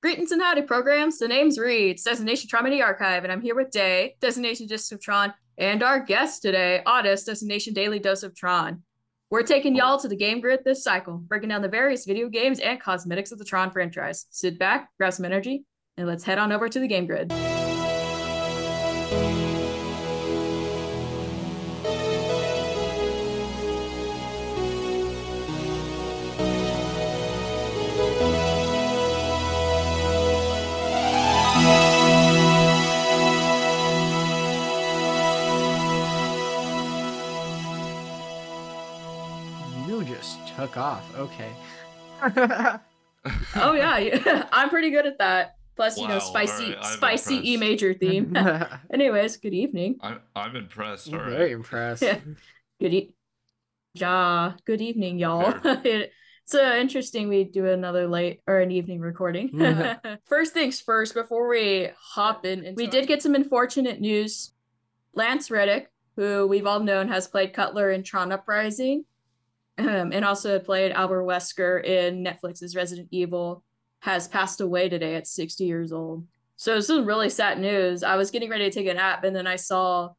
Greetings and howdy programs. The name's Reed, it's Destination Mini Archive, and I'm here with Day, Destination Disc of Tron, and our guest today, Audis, Destination Daily Dose of Tron. We're taking y'all to the game grid this cycle, breaking down the various video games and cosmetics of the Tron franchise. Sit back, grab some energy, and let's head on over to the game grid. Just took off. Okay. oh yeah, yeah, I'm pretty good at that. Plus, you know, spicy, alright, I'm spicy E major theme. Anyways, good evening. I'm I'm impressed. All Very right. impressed. Yeah. Good e- ja, good evening, y'all. It- it's uh, interesting we do another late or an evening recording. first things first, before we hop in, we did get some unfortunate news. Lance Reddick, who we've all known has played Cutler in Tron Uprising, um, and also played Albert Wesker in Netflix's Resident Evil, has passed away today at 60 years old. So this is really sad news. I was getting ready to take a nap, and then I saw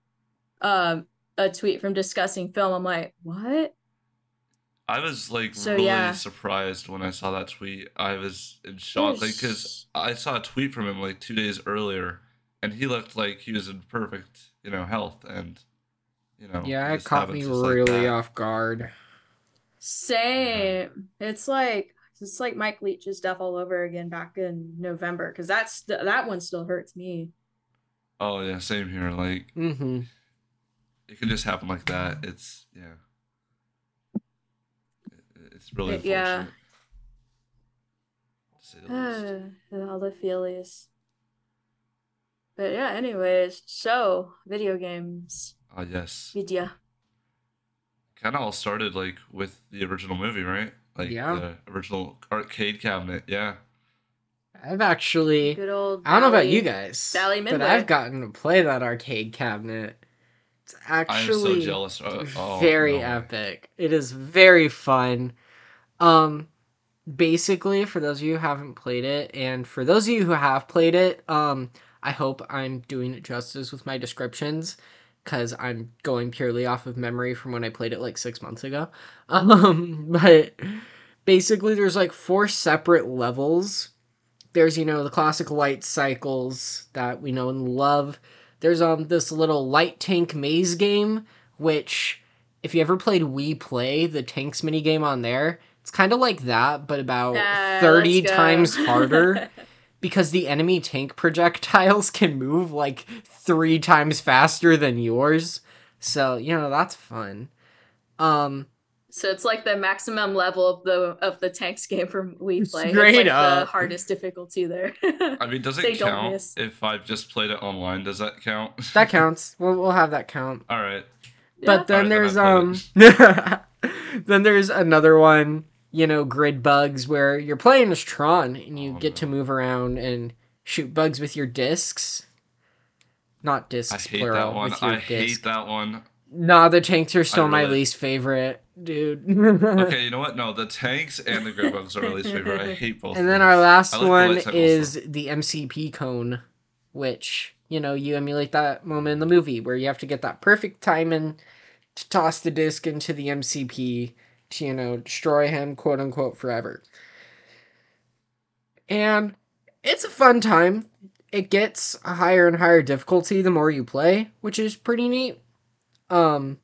um, a tweet from discussing film. I'm like, what? I was like So, really yeah. surprised when I saw that tweet. I was in shock, like because I saw a tweet from him like two days earlier, and he looked like he was in perfect, you know, health, and you know, Yeah, it caught me just like really off guard. Same. It's like it's like Mike Leach's death all over again back in November because that's that one still hurts me. Oh yeah, same here. Like Mm-hmm. it can just happen like that. It's yeah, It- it's really It- yeah. unfortunate. to say the least. and all the feelies. But yeah, anyways, so video games, Ah yes, video. Kind of all started like with the original movie, right? Like Yeah. the original arcade cabinet. Yeah. I've actually. Good old. I don't know about you guys, Valley but I've gotten to play that arcade cabinet. It's I am so actually jealous. Uh, oh, very no. epic. It is very fun. Um, basically, for those of you who haven't played it, and for those of you who have played it, um, I hope I'm doing it justice with my descriptions because I'm going purely off of memory from when I played it like six months ago. Um, but basically, there's like four separate levels. There's you know the classic light cycles that we know and love. There's um this little light tank maze game, which if you ever played Wii Play, the tanks mini game on there, it's kind of like that, but about Ah, 30 times harder because the enemy tank projectiles can move like three times faster than yours. So, you know, that's fun. Um, so it's like the maximum level of the of the tanks game from Wii Play. Straight it's like the hardest difficulty there. I mean, does They it don't count miss. if I've just played it online? Does that count? that counts. We'll, we'll have that count. All right. But then Alright, then there's I um then there's another one, you know, grid bugs where you're playing as Tron and you Oh, get to move around and shoot bugs with your discs. Not discs, I hate plural. that one. I disc. hate that one. Nah, the tanks are still my least favorite, dude. Okay, you know what? No, the tanks and the grid bugs are my least favorite. I hate both. And then our last like one cycles, is the MCP cone, which, you know, you emulate that moment in the movie where you have to get that perfect timing to toss the disc into the MCP to, you know, destroy him, quote unquote, forever. And it's a fun time. It gets a higher and higher difficulty the more you play, which is pretty neat. Um,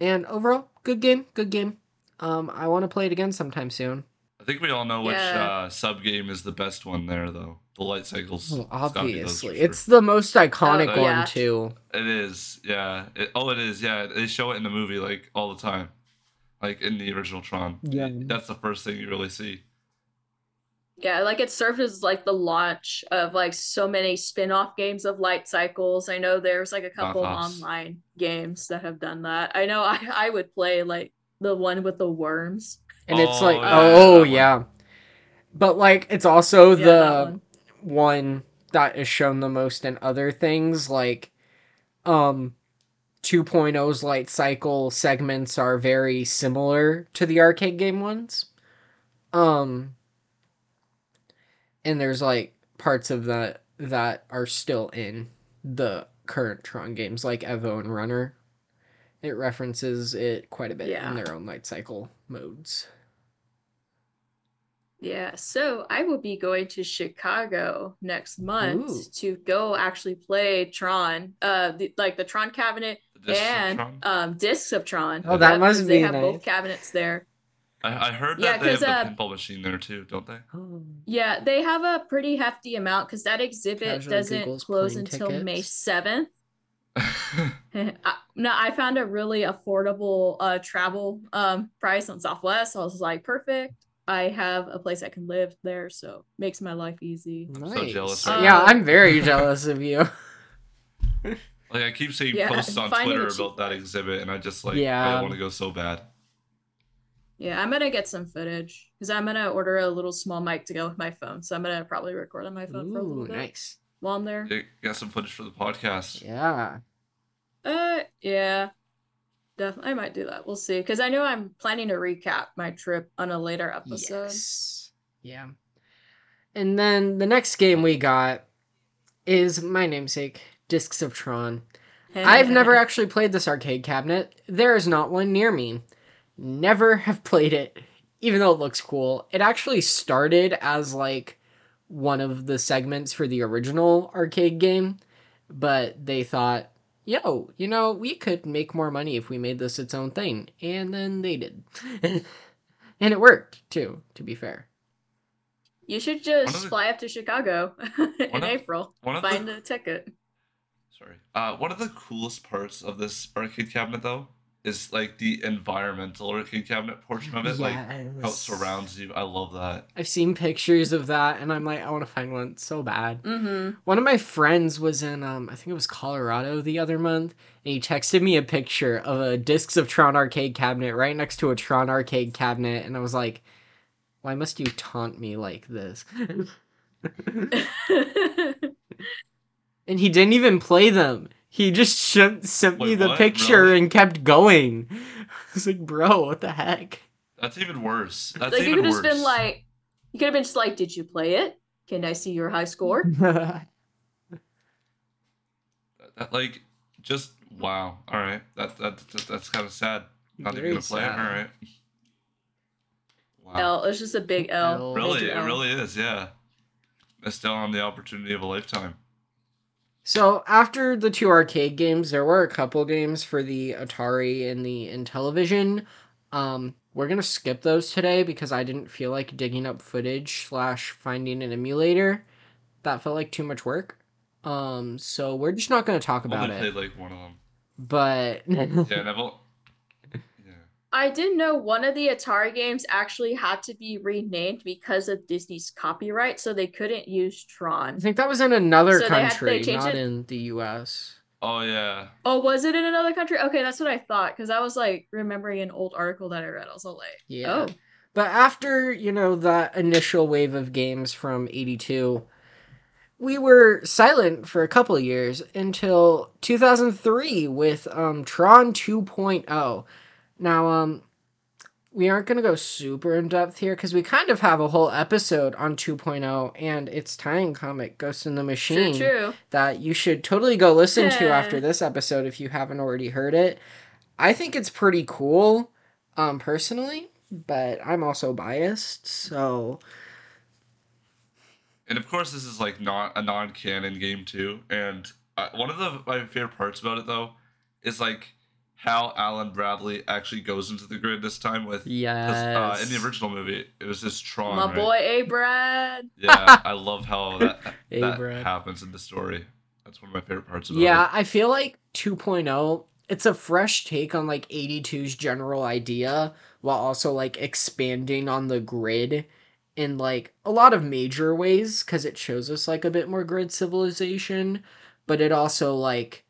and overall, good game, good game. Um, I want to play it again sometime soon. I think we all know which Yeah. uh, sub game is the best one there, though. The light cycles. Well, It's gotta be those obviously, sure. it's the most iconic Oh, one yeah. too. It is, yeah. It, oh, it is, yeah. They show it in the movie like all the time, like in the original Tron. Yeah, That's the first thing you really see. Yeah, like it served as like the launch of like so many spin-off games of light cycles. I know there's like a couple Knockoffs. online games that have done that. I know I, I would play like the one with the worms. and it's Oh, like, yeah, oh yeah, but like it's also Yeah, that the one. one that is shown the most in other things. Like, um, 2.0's light cycle segments are very similar to the arcade game ones. Um, and there's like parts of that that are still in the current Tron games, like Evo and Runner. It references it quite a bit Yeah. in their own light cycle modes. Yeah, so I will be going to Chicago next month Ooh. to go actually play Tron, uh, the, like the Tron cabinet The discs and Tron? um discs of Tron. Oh, that Yep, must 'cause be They have nice. both cabinets there. I, I heard Yeah, that they have the uh, pinball machine there too, don't they? Oh. Yeah, they have a pretty hefty amount because that exhibit Casually doesn't Googles close plane until May tickets. seventh. no, I found a really affordable uh travel um price on Southwest. So I was like, perfect. I have a place I can live there, so makes my life easy. I'm so jealous Nice. right yeah. I'm very jealous of you. like I keep seeing Yeah, posts on Twitter a cheap about that exhibit, and I just like Yeah. I want to go so bad. Yeah, I'm gonna get some footage because I'm gonna order a little small mic to go with my phone. So I'm gonna probably record on my phone for a little Ooh, bit nice. while I'm there. You got some footage for the podcast. Yeah. Uh, yeah, definitely. I might do that. We'll see. Because I know I'm planning to recap my trip on a later episode. Yes. Yeah. And then the next game we got is my namesake, Discs of Tron. I've never actually played this arcade cabinet. There is not one near me. Never have played it, even though it looks cool. It actually started as like one of the segments for the original arcade game, but they thought, yo, you know, we could make more money if we made this its own thing. And then they did. and it worked, too, to be fair. You should just the- fly up to Chicago in of- April. one of Find the- a ticket. Sorry. Uh, one of the coolest parts of this arcade cabinet, though, is like the environmental arcade cabinet portion of it, like how it surrounds you. I love that. I've seen pictures of that, and I'm like, I want to find one so bad. Mm-hmm. One of my friends was in, um, I think it was Colorado the other month, and he texted me a picture of a Discs of Tron arcade cabinet right next to a Tron arcade cabinet, and I was like, why must you taunt me like this? and he didn't even play them. He just sh- sent me Wait, the what? picture Really? and kept going. I was like, bro, what the heck? That's even worse. That's like you even could have worse. just been like, you could have been just like, did you play it? Can I see your high score? That- that, like, just wow. All right, that that, that that's kind of sad. Not even Very gonna play it. sad. All right. Wow. L. It's just a big L. L. Really, Major it L. really is. Yeah. Missed out on the opportunity of a lifetime. So after the two arcade games, there were a couple games for the Atari and the Intellivision. Um, we're gonna skip those today because I didn't feel like digging up footage slash finding an emulator. That felt like too much work. Um, so we're just not gonna talk about Only it. played like one of them. But Yeah, Neville. Yeah. I didn't know one of the Atari games actually had to be renamed because of Disney's copyright, so they couldn't use Tron. I think that was in another So they had- they country, not it? in the U.S. Oh yeah. Oh, was it in another country? Okay, that's what I thought because I was like remembering an old article that I read. I was all like, Yeah. oh, But after, you know, that initial wave of games from 82, we were silent for a couple of years until 2003 with um, Tron 2.0. Now, um, we aren't going to go super in depth here because we kind of have a whole episode on 2.0 and its tying comic, Ghost in the Machine, true. that you should totally go listen to after this episode if you haven't already heard it. I think it's pretty cool, um, personally, but I'm also biased, so And of course, this is like not a non-canon game too. And uh, one of the my favorite parts about it though is like how Alan Bradley actually goes into the grid this time with yes. Uh, in the original movie, it was just Tron. My right? boy A. Brad. Yeah, I love how that, that happens in the story. That's one of my favorite parts about Yeah, it. Yeah, I feel like 2.0 it's a fresh take on like 82's general idea while also like expanding on the grid in like a lot of major ways cuz it shows us like a bit more grid civilization, but it also like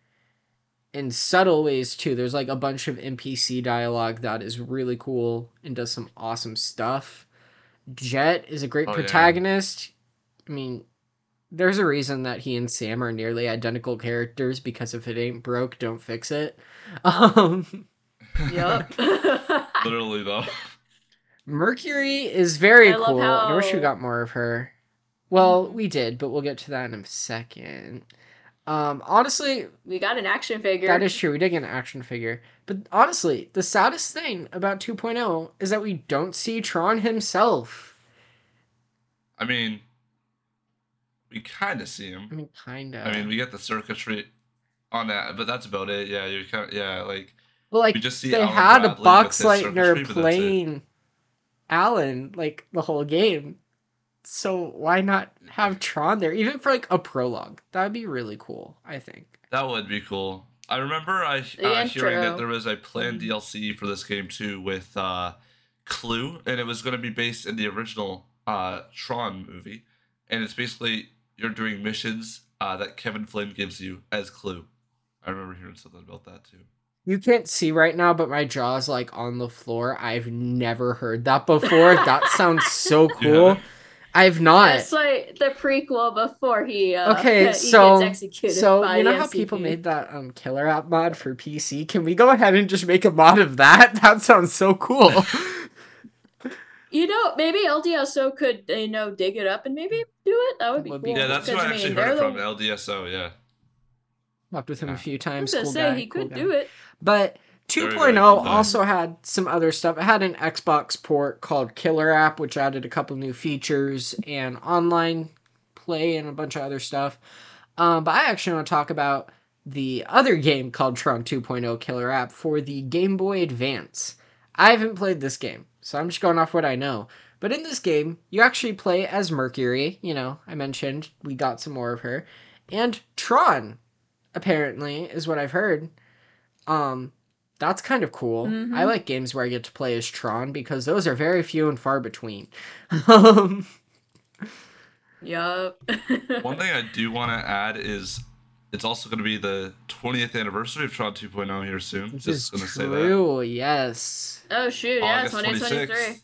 in subtle ways too. There's like a bunch of NPC dialogue that is really cool and does some awesome stuff. Jet is a great Oh, yeah. protagonist. I mean, there's a reason that he and Sam are nearly identical characters because if it ain't broke, don't fix it. Um, Yup. Literally though. Mercury is very I love cool. I wish we got more of her. Well, Mhm. we did, but we'll get to that in a second. Um, honestly, We got an action figure. that is true. We did get an action figure. But honestly, the saddest thing about 2.0 is that we don't see Tron himself. I mean, we kind of see him. I mean, kind of. I mean, we get the circuitry on that, but that's about it. Yeah, you kind of yeah, like well, like we just see they Alan had a Bradley with box his lightner circuitry, but that's it. playing Alan like the whole game. So why not have Tron there, even for like a prologue? That would be really cool. I think. That would be cool. I remember I The uh, hearing that there was a planned Mhm. DLC for this game too with uh, Clu, and it was going to be based in the original uh, Tron movie, and it's basically you're doing missions uh, that Kevin Flynn gives you as Clu. I remember hearing something about that too. You can't see right now, but my jaw's like on the floor. I've never heard that before. that sounds so cool. haven't? I've not. It's like the prequel before he uh Okay, he so gets executed so you know the how people made that um killer app mod for PC? Can we go ahead and just make a mod of that? That sounds so cool. You know, maybe LDSO could you know dig it up and maybe do it. That would be Would cool. Yeah, that's what I I actually heard it from. the- LDSO, yeah. Talked with him a Yeah. few I was times. gonna Cool say guy, he cool could guy. do it. But Very, 2.0 very cool also had some other stuff. It had an Xbox port called Killer App, which added a couple new features and online play and a bunch of other stuff. Um, but I actually want to talk about the other game called Tron 2.0 Killer App for the Game Boy Advance. I haven't played this game, so I'm just going off what I know. But in this game, you actually play as Mercury. You know, I mentioned we got some more of her. And Tron, apparently, is what I've heard. Um, that's kind of cool. I Mhm. like games where I get to play as Tron because those are very few and far between. um, Yup. One thing I do want to add is it's also going to be the 20th anniversary of Tron 2.0 here soon. which Just going to say that. true. Yes. oh shoot, yeah, August 2023. 26th.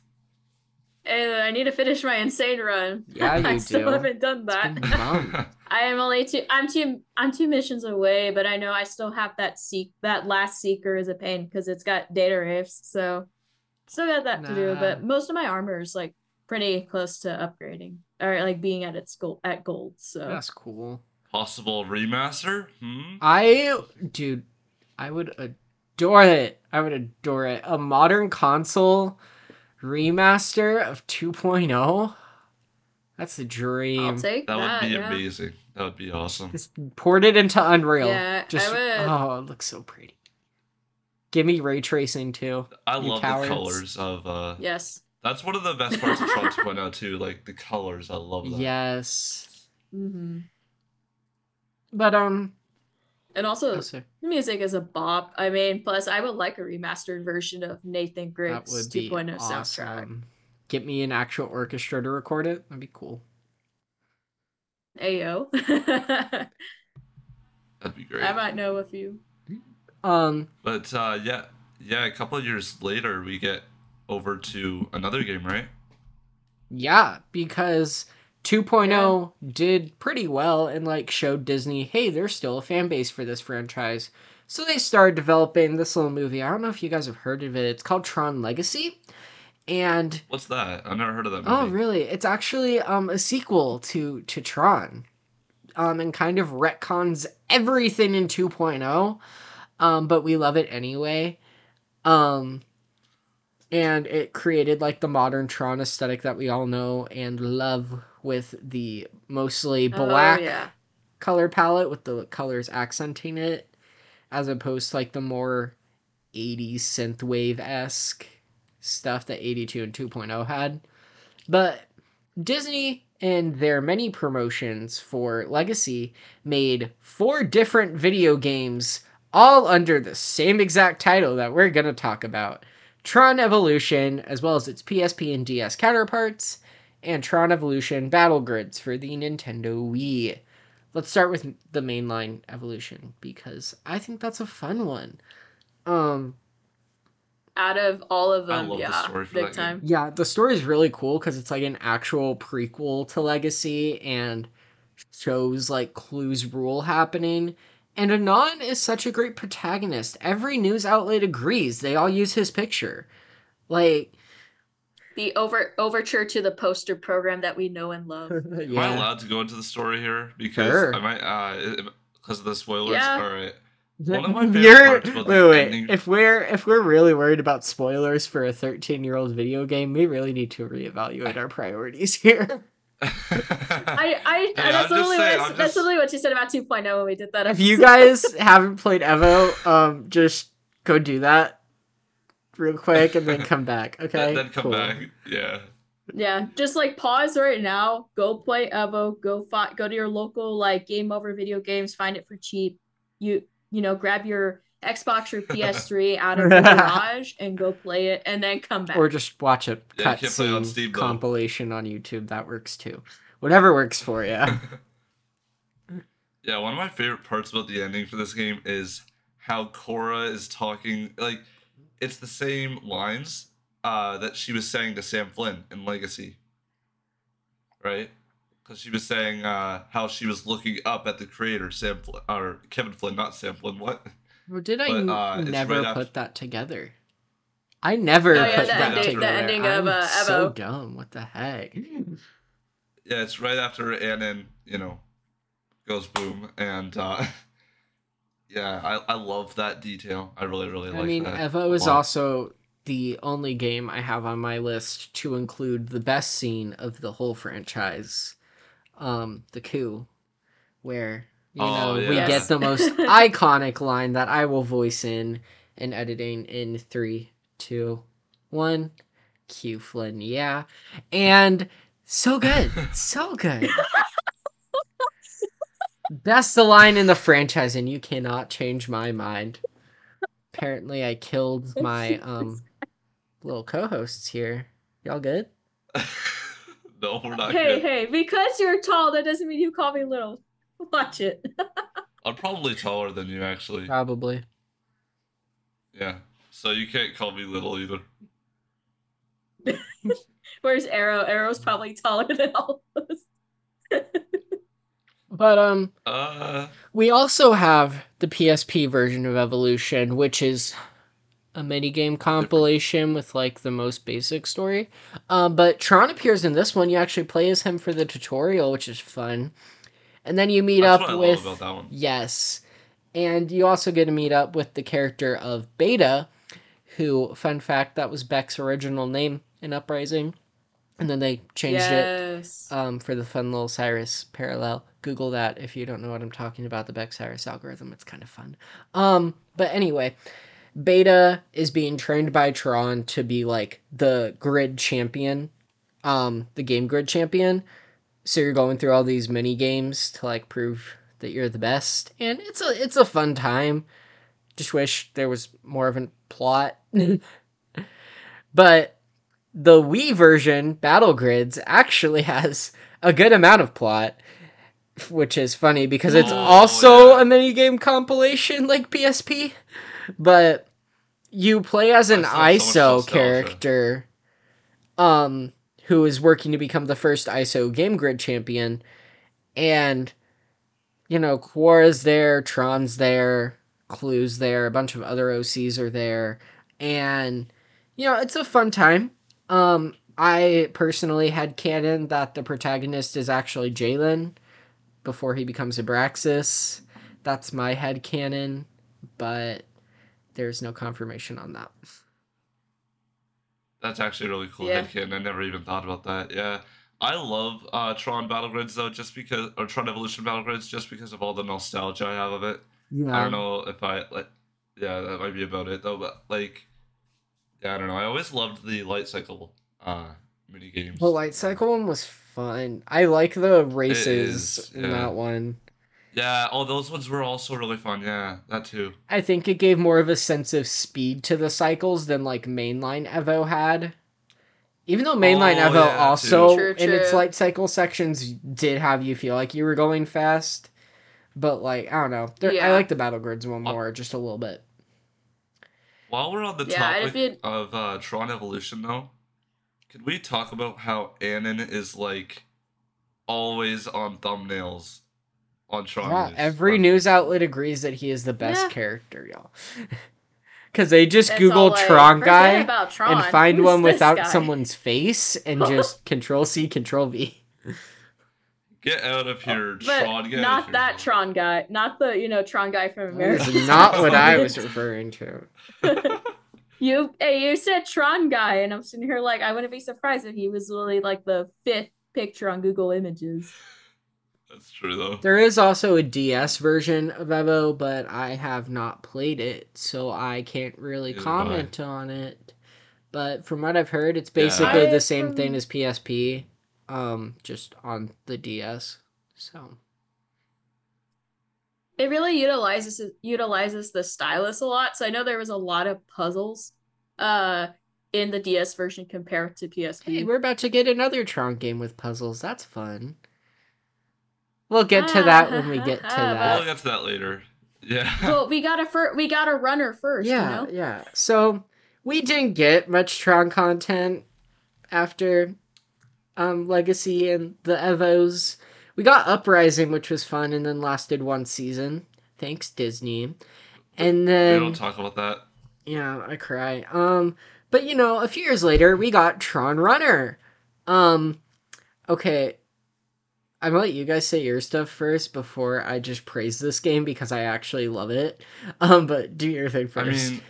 Hey, I need to finish my insane run. Yeah, you I still haven't done that. Been fun. I am only two. I'm two. I'm two missions away, but I know I still have that seek. That last seeker is a pain because it's got data rifts. So still got that to do. But most of my armor is like pretty close to upgrading or like being at its gold at gold. So That's cool. Possible remaster? Hmm? I, dude, I would adore it. I would adore it. A modern console remaster of 2.0. That's the dream. I'll take That that. would be yeah. amazing. That would be awesome. Just port it into Unreal. Yeah, I Just would. oh, it looks so pretty. Give me ray tracing too. I love cowards. the colors of uh Yes. that's one of the best parts of Tron 2.0 too, like the colors. I love that. Yes. hmm But um And also, oh, the music is a bop. I mean, plus I would like a remastered version of Nathan Griggs would be 2.0 soundtrack. Get me an actual orchestra to record it. That'd be cool. Ayo. That'd be great. I might know a few. Um But uh yeah, yeah, a couple of years later we get over to another game, right? Yeah, because 2.0 did pretty well and like showed Disney, hey, there's still a fan base for this franchise. So they started developing this little movie. I don't know if you guys have heard of it. It's called Tron Legacy. And What's that? I've never heard of that movie. oh, really? It's actually um a sequel to to Tron. Um and kind of retcons everything in 2.0. Um but we love it anyway. Um and it created like the modern Tron aesthetic that we all know and love with the mostly black Oh, yeah. color palette with the colors accenting it as opposed to like the more 80s synthwave esque stuff that 82 and 2.0 had. But Disney and their many promotions for Legacy made four different video games all under the same exact title that we're going to talk about. Tron Evolution, as well as its PSP and DS counterparts, and Tron Evolution Battle Grids for the Nintendo Wii. Let's start with the mainline Evolution because I think that's a fun one. Um, Out of all of I them, love the yeah, story for big that game. time. yeah, the story is really cool because it's like an actual prequel to Legacy and shows like Clu's rule happening. And Anon is such a great protagonist. Every news outlet agrees. They all use his picture. Like, The over overture to the poster program that we know and love. Am I allowed to go into the story here? Because Sure. I might uh because of the spoilers. Yeah. All right. One of my favorite You're parts about wait, the wait. ending- If we're if we're really worried about spoilers for a 13 year old video game, we really need to reevaluate our priorities here. I, I, Hey, that's just literally saying, what, I'm that's literally what you said about 2.0 when we did that. if you guys haven't played Evo, um, just go do that real quick and then come back. Okay. then, then come Cool. back. Yeah. Yeah, just like pause right now, go play Evo, go fi- go to your local like game over video games, find it for cheap. You you know, grab your Xbox or PS3 out of the garage and go play it and then come back. Or just watch a Yeah, you can't play it on cutscene Steam, though. compilation on YouTube. That works too. Whatever works for you. Yeah, one of my favorite parts about the ending for this game is how Quorra is talking. Like, it's the same lines uh, that she was saying to Sam Flynn in Legacy, right? Because she was saying uh, how she was looking up at the creator, Sam Flynn, or Kevin Flynn, not Sam Flynn. What? Or did I But, uh, never right put after- that together? I never Oh, yeah, put the that ending- the ending of, I'm uh, so Evo. dumb. What the heck? Yeah, it's right after Anon, you know, goes boom, and uh, yeah, I, I love that detail. I really really like that. I mean, that. Evo is also the only game I have on my list to include the best scene of the whole franchise, um, the coup, where you Oh, know we get the most iconic line that I will voice in in editing in three, two, one. Q Flynn, yeah, and so good, so good. Best the line in the franchise, and you cannot change my mind. Apparently, I killed my um little co-hosts here. Y'all good? no, we're not hey, good. hey, because you're tall, that doesn't mean you call me little. Watch it. I'm probably taller than you, actually. Probably. Yeah. So you can't call me little either. Where's Arrow? Arrow's probably taller than all of us. But um, Uh, we also have the PSP version of Evolution, which is a minigame compilation with like the most basic story. Um, but Tron appears in this one. You actually play as him for the tutorial, which is fun. And then you meet that's up what I with love about that one. Yes. And you also get to meet up with the character of Beta, who, fun fact, that was Beck's original name in Uprising. And then they changed it um, for the fun little Cyrus parallel. Google that if you don't know what I'm talking about, the Beck Cyrus algorithm. It's kind of fun. Um, but anyway, Beta is being trained by Tron to be like the grid champion, um, the game grid champion. So you're going through all these mini games to like prove that you're the best, and it's a it's a fun time. Just wish there was more of a plot. but the Wii version, Battle Grids, actually has a good amount of plot, which is funny because it's Oh, also yeah. a minigame compilation like PSP. But you play as an I still have so ISO character um who is working to become the first ISO game grid champion and you know, Quorra's there, Tron's there, Clu's there, a bunch of other OCs are there, and you know, it's a fun time. Um, I personally had canon that the protagonist is actually Jalen before he becomes Abraxas. That's my head canon, but there's no confirmation on that. That's actually really cool, Yeah. headcanon. I never even thought about that. Yeah. I love uh, Tron Battle Grids though, just because, or Tron Evolution Battle Grids, just because of all the nostalgia I have of it. Yeah. I don't know if I like. Yeah, that might be about it though. But like, yeah, I don't know. I always loved the light cycle uh mini games. The light cycle one was fun. I like the races is, in yeah. that one. Yeah. Oh, those ones were also really fun. Yeah, that too. I think it gave more of a sense of speed to the cycles than like mainline Evo had. Even though mainline Oh, Evo yeah, also too. True, in its light cycle sections did have you feel like you were going fast. But like I don't know, There- I like the battle grids one more, just a little bit. While we're on the Yeah, topic you- of uh, Tron Evolution, though, could we talk about how Anon is like always on thumbnails on Tron? Yeah, News? every On- news outlet agrees that he is the best Yeah. character, y'all. Because they just It's Google like, Tron guy about Tron. and find Who's one without guy?" someone's face and just Control C, Control V. Get out of here, oh, But Tron. Get out not of here, that Tron guy, not the you know Tron guy from That America. is not what I was referring to. You hey, you said Tron guy, and I'm sitting here like I wouldn't be surprised if he was literally like the fifth picture on Google Images. That's true though. There is also a DS version of Evo, but I have not played it, so I can't really Neither comment on it. But from what I've heard, it's basically I- the same from- thing as PSP, um, just on the DS. So It really utilizes utilizes the stylus a lot. So I know there was a lot of puzzles, uh, in the DS version compared to PSP. hey, we're about to get another Tron game with puzzles. That's fun. We'll get to that when we get to But- We'll that. get to that later. Yeah. well, we got a fir- we got a runner first. Yeah, You know? yeah. So we didn't get much Tron content after um Legacy and the Evos. We got Uprising, which was fun, and then lasted one season. Thanks, Disney. And then we then don't talk about that. yeah, I cry. Um, but you know, a few years later, we got Tron Runner. Um, okay. I'm gonna let you guys say your stuff first before I just praise this game because I actually love it. Um, but do your thing I first. mean,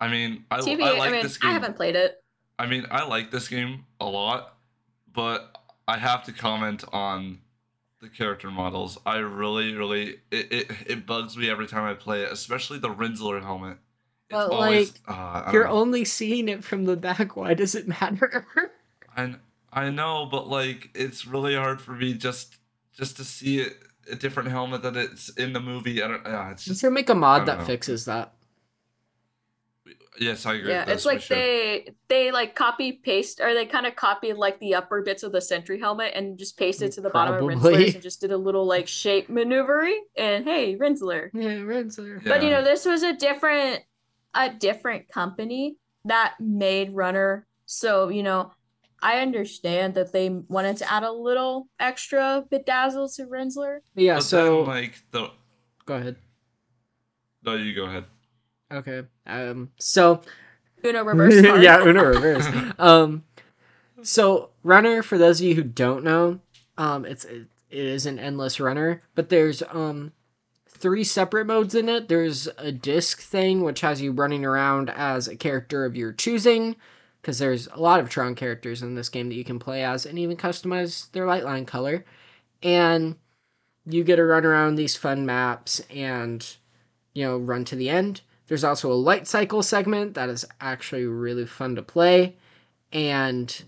I mean, I, TV. I I, like mean, this game. I haven't played it. I mean, I like this game a lot, but I have to comment on the character models. I really, really, it, it, it bugs me every time I play it, especially the Rinzler helmet. It's But, always, like, uh, You're know. only seeing it from the back. Why does it matter? I, I know, but like, it's really hard for me just just to see it a different helmet that it's in the movie. I don't. Uh, it's Just just to make a mod don't that know. fixes that. yes, I agree. Yeah, with this, it's like for sure. they they like copy paste or they kind of copied like the upper bits of the Sentry helmet and just pasted it to the bottom of Probably. Rinzler's and just did a little like shape maneuvery and hey Rinzler. Yeah, Renzer. Yeah. But you know this was a different a different company that made Runner, so you know I understand that they wanted to add a little extra bedazzle to Rinzler. Yeah, But so then, like the go ahead. no, you go ahead. Okay. Um so Uno reverse card. yeah, Uno reverse. um, so runner, for those of you who don't know, um, it's it, it is an endless runner, but there's um three separate modes in it. There's a disc thing which has you running around as a character of your choosing, because there's a lot of Tron characters in this game that you can play as and even customize their light line color, and you get to run around these fun maps and you know run to the end. There's also a light cycle segment that is actually really fun to play. And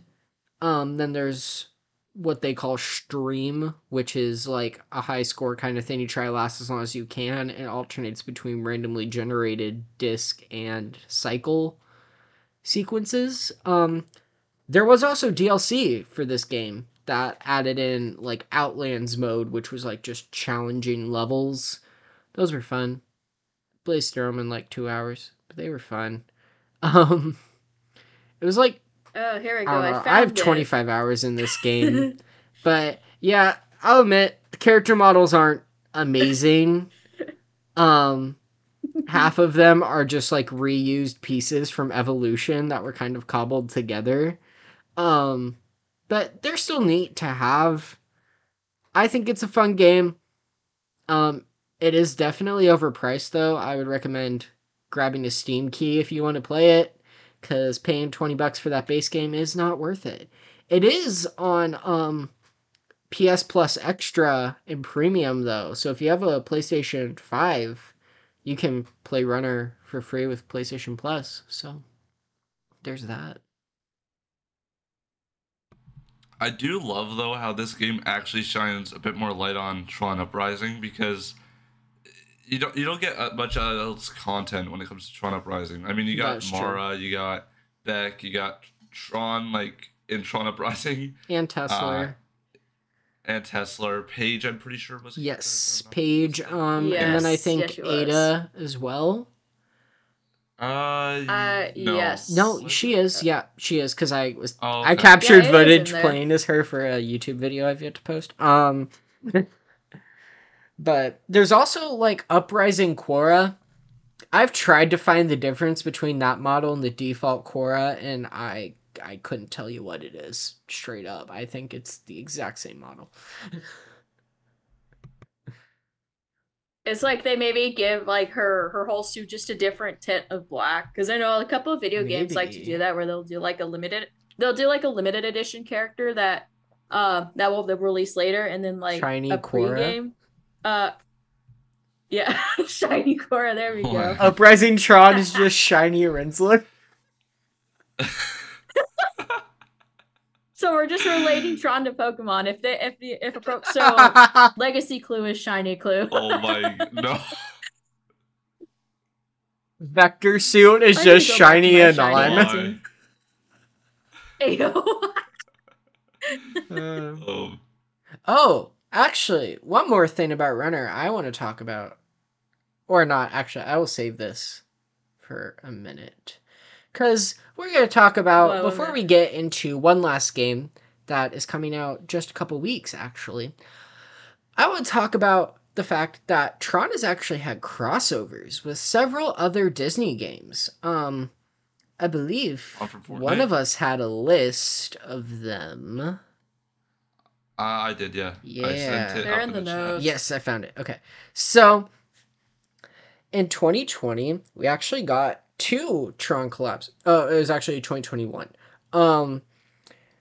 um, then there's what they call stream, which is like a high score kind of thing. You try to last as long as you can. It alternates between randomly generated disc and cycle sequences. Um, there was also DLC for this game that added in like Outlands mode, which was like just challenging levels. Those were fun blazed through them in like two hours, but they were fun. Um, it was like Oh, here we I, go. I, found I have it. 25 hours in this game, but yeah, I'll admit the character models aren't amazing. um, half of them are just like reused pieces from Evolution that were kind of cobbled together. Um, but they're still neat to have. I think it's a fun game. Um, it is definitely overpriced though. I would recommend grabbing a Steam key if you want to play it cuz paying 20 bucks for that base game is not worth it. It is on um PS Plus Extra and Premium though. So if you have a PlayStation 5, you can play Runner for free with PlayStation Plus. So there's that. I do love though how this game actually shines a bit more light on Tron Uprising because you don't you don't get uh, much else content when it comes to Tron Uprising. I mean, you got That's true. Mara, you got Beck, you got Tron like in Tron Uprising, And Tesla. And Tesler. Paige, I'm pretty sure was. yes, if I'm Paige mistaken. um and then I think yes, she was. Ada as well. Uh, Uh, no. yes. No, Was she it? is. Yeah, she is cuz I was Oh, I captured Yeah, it is in footage playing as her for a YouTube video I've yet to post. Um, but there's also like Uprising Quorra, I've tried to find the difference between that model and the default Quorra, and I I couldn't tell you what it is straight up. I think it's the exact same model. It's like they maybe give like her her whole suit just a different tint of black because I know a couple of video games like to do that where they'll do like a limited they'll do like a limited edition character that uh that will they'll release later and then like Shiny a Quorra? pre-game uh yeah shiny Quorra there we Oh go Uprising Tron is just shiny Rinzler. so we're just relating Tron to Pokemon if they if the if a pro- so Legacy Clu is shiny Clu Oh my no. Vector suit is I just to go back to shiny and shiny on. ones. Ayo. Um, Um, Oh, actually, one more thing about Runner I want to talk about. Or not, actually, I will save this for a minute. Because we're going to talk about, Whoa, before we get into one last game that is coming out just a couple weeks, actually, I want to talk about the fact that Tron has actually had crossovers with several other Disney games. Um, I believe One from one Fortnite? of us had a list of them. uh, I did, yeah. I Yeah. sent it They're up in the notes. Yes, I found it. Okay. So in 2020, we actually got two Tron collabs. Oh, it was actually 2021. Um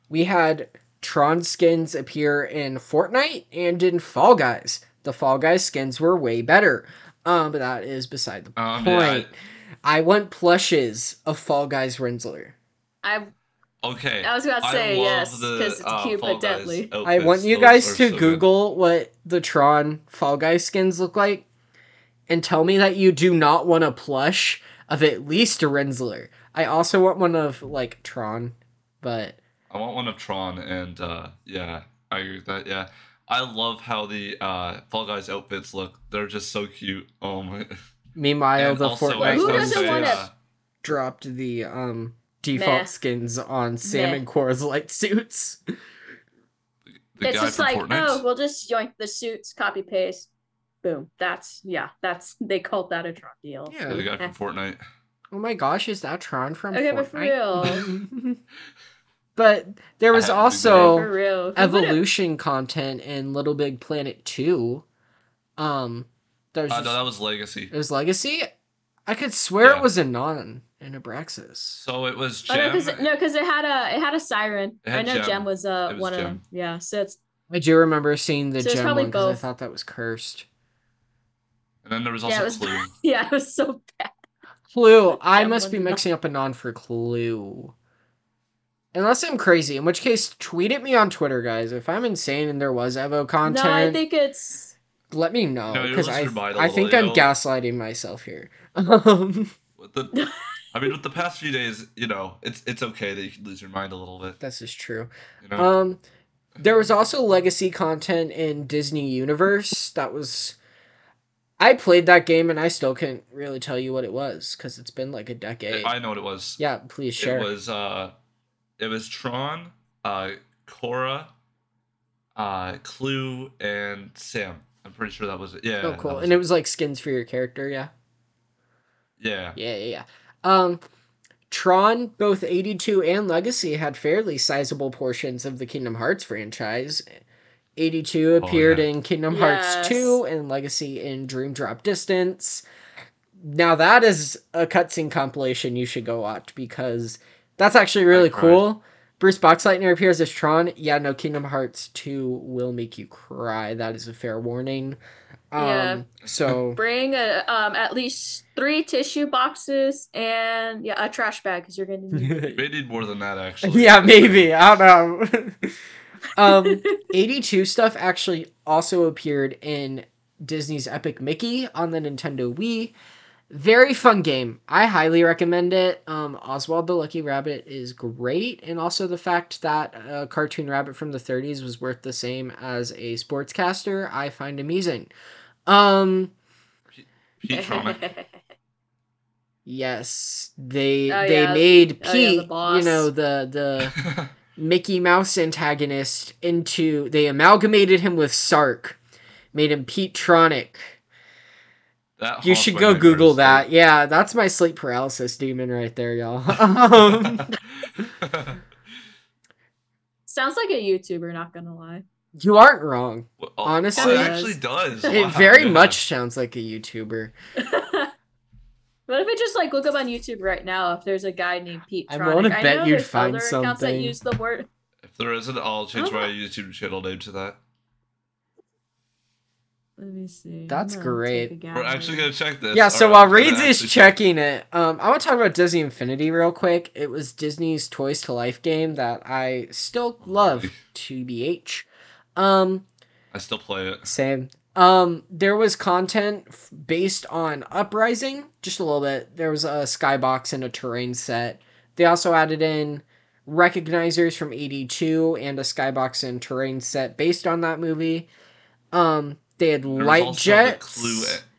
we had Tron skins appear in Fortnite and in Fall Guys. The Fall Guys skins were way better. Um, but that is beside the Um, yeah, I- point. I want plushes of Fall Guys Rinzler. I Okay. I was about to say yes because it's uh, cute Fall but Guys deadly. I want you Those guys to so good. Google what the Tron Fall Guys skins look like and tell me that you do not want a plush of at least a Rinzler. I also want one of like Tron, but I want one of Tron, and uh, yeah, I agree with that. Yeah, I love how the uh, Fall Guys outfits look. They're just so cute. Oh my! meanwhile And the also, Fortnite I Who was gonna ones doesn't want just a- uh, dropped the um default Meh. skins on Sam Meh. and Quorra's light suits. the it's just like, Fortnite? oh, we'll just yoink the suits, copy paste, boom. That's yeah, that's they called that a Tron deal. Yeah. Yeah, the guy from Fortnite. Oh my gosh, is that Tron from Okay, but for Fortnite? but there was I for also real. Who would've- evolution content in Little Big Planet 2. Um there's Uh, just, no, that was Legacy. it was Legacy. I could swear Yeah. it was Anon in Abraxas. So it was Oh, no, Gem. because no, because it had a it had a siren. It I know Gem. Gem, was uh It was one of them. Yeah, so it's I do remember seeing the So gem probably one because I thought that was cursed. And then there was also it was- Clu. yeah, it was so bad. Clu. I Gem must be mixing up Anon for Clu. Unless I'm crazy, in which case tweet at me on Twitter, guys. If I'm insane and there was Evo content, No, I think it's let me know because lose I your mind a I think I'm gaslighting myself here. Um, With the, I mean, with the past few days, you know, it's it's okay that you can lose your mind a little bit. this is true. You know, Um, there was also legacy content in Disney Universe that was. I played that game and I still can't really tell you what it was because it's been like a decade. I know what it was. yeah, please share. It was uh, it was Tron, uh, Quorra, uh, Clu, and Sam. I'm pretty sure that was it. Yeah. oh, cool. And it was like skins for your character. Yeah. Yeah. Yeah, yeah, yeah. Um, Tron, both 82 and Legacy had fairly sizable portions of the Kingdom Hearts franchise. 82 Oh, appeared yeah. in Kingdom Yes. Hearts 2 and Legacy in Dream Drop Distance. Now that is a cutscene compilation you should go watch because that's actually really cool. Bruce Boxleitner appears as Tron. Yeah, no, Kingdom Hearts 2 will make you cry. That is a fair warning. Um, Yeah. So bring a, um at least three tissue boxes and yeah a trash bag because you're gonna need. You may need more than that, actually. yeah, maybe. I don't know. um, 82 stuff actually also appeared in Disney's Epic Mickey on the Nintendo Wii. Very fun game. I highly recommend it. Um, Oswald the Lucky Rabbit is great, and also the fact that a cartoon rabbit from the 30s was worth the same as a sportscaster, I find amusing. Um, Petetronic. yes, they Oh, they yeah. Oh, made yeah, the Pete, you know, the the Mickey Mouse antagonist into they amalgamated him with Sark, made him Petetronic. That You should go Google so- that. Yeah, that's my sleep paralysis demon right there, y'all. um, Sounds like a YouTuber, not gonna lie. you aren't wrong. Well, oh, Honestly, it actually does. It Wow, very yeah. much sounds like a YouTuber. What if I just like look up on YouTube right now if there's a guy named Pete I'm Tronic? to bet you'd find other accounts that something. use the word. If there isn't, I'll change my Oh. YouTube channel name to that. Let me see. That's great. We're actually gonna check this. Yeah, so Or while I'm Reedz is actually check- checking it, um, I want to talk about Disney Infinity real quick. It was Disney's Toys to Life game that I still love, TBH. Um, I still play it. Same. Um, there was content f- based on Uprising, just a little bit. There was a skybox and a terrain set. They also added in recognizers from 82 and a skybox and terrain set based on that movie. Um, they had There was light jets.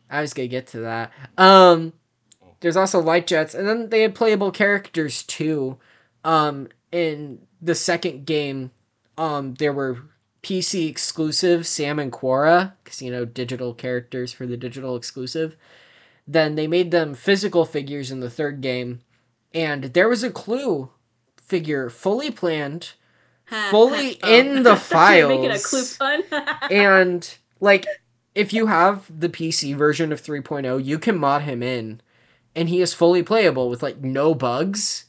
I was gonna get to that. Um, there's also light jets, and then they had playable characters too. Um, in the second game, um, there were PC exclusive Sam and Quorra, because you know digital characters for the digital exclusive. Then they made them physical figures in the third game, and there was a Clu figure fully planned, fully Oh. in the I thought Making a files. and like if you have the PC version of 3.0, you can mod him in and he is fully playable with like no bugs.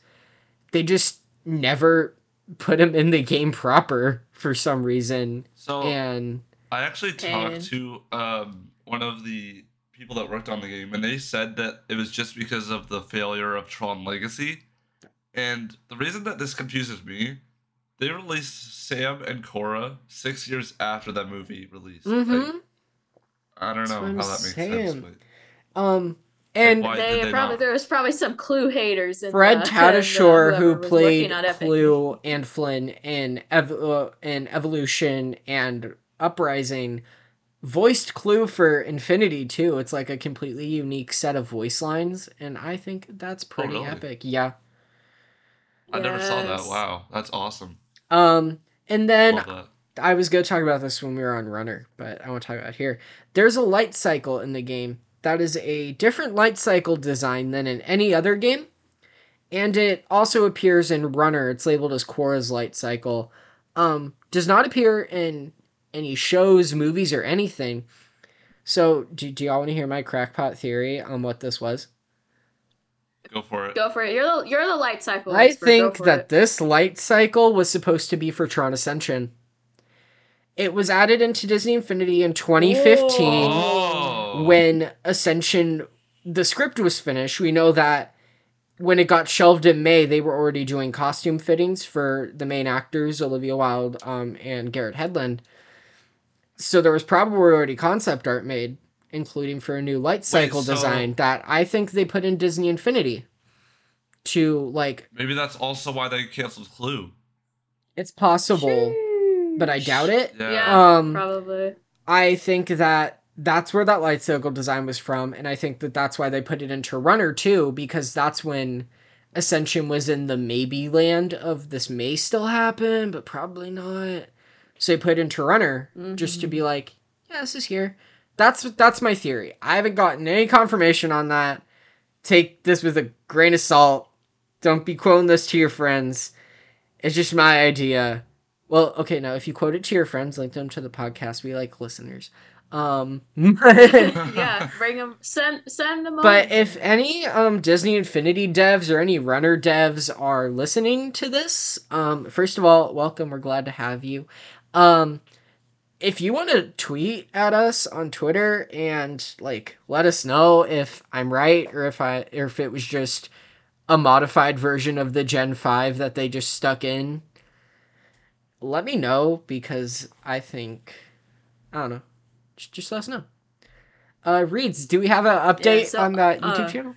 They just never put him in the game proper for some reason. So And I actually talked to um, one of the people that worked on the game, and they said that it was just because of the failure of Tron Legacy. And the reason that this confuses me, they released Sam and Quorra six years after that movie released. Like, Mhm. I don't That's know how that makes sense. But um and why they, they probably not? there was probably some Clu haters. In Fred the, Tatasciore, who played working. Clu and Flynn in, Ev- uh, in Evolution and Uprising, voiced Clu for Infinity too. It's like a completely unique set of voice lines, and I think that's pretty really? epic. Yeah. I never saw that. Wow, that's awesome. Um, and then I was going to talk about this when we were on Runner, but I won't talk about it here. There's a light cycle in the game that is a different light cycle design than in any other game. And it also appears in Runner. It's labeled as Quorra's light cycle. Um, does not appear in any shows, movies, or anything. So, do, do y'all want to hear my crackpot theory on what this was? Go for it. Go for it. You're the you're the light cycle. I expert. Think that it. this light cycle was supposed to be for Tron Ascension. It was added into Disney Infinity in 2015 Oh. when Ascension, the script was finished. We know that when it got shelved in May, they were already doing costume fittings for the main actors, Olivia Wilde um, and Garrett Hedlund. So there was probably already concept art made, including for a new light cycle so- design that I think they put in Disney Infinity to like Maybe that's also why they canceled Clu. It's possible, but I doubt it. Yeah. Yeah. Um, Probably. I think that that's where that light cycle design was from, and I think that that's why they put it into Runner too, because that's when Ascension was in the maybe land of this may still happen, but probably not. So they put it into Runner just to be mm-hmm. like, yeah, this is here. That's that's my theory. I haven't gotten any confirmation on that. Take this with a grain of salt. Don't be quoting this to your friends. It's just my idea. Well, okay, now if you quote it to your friends, link them to the podcast. We like listeners. Um, yeah, bring them. Send send them. but on. if any um Disney Infinity devs or any runner devs are listening to this, um, first of all, welcome. We're glad to have you. Um, if you want to tweet at us on Twitter and like let us know if I'm right or if I or if it was just a modified version of the Gen 5 that they just stuck in, let me know because I think I don't know. Just, just let us know. Uh, Reedz, do we have an update so, on that YouTube uh, channel?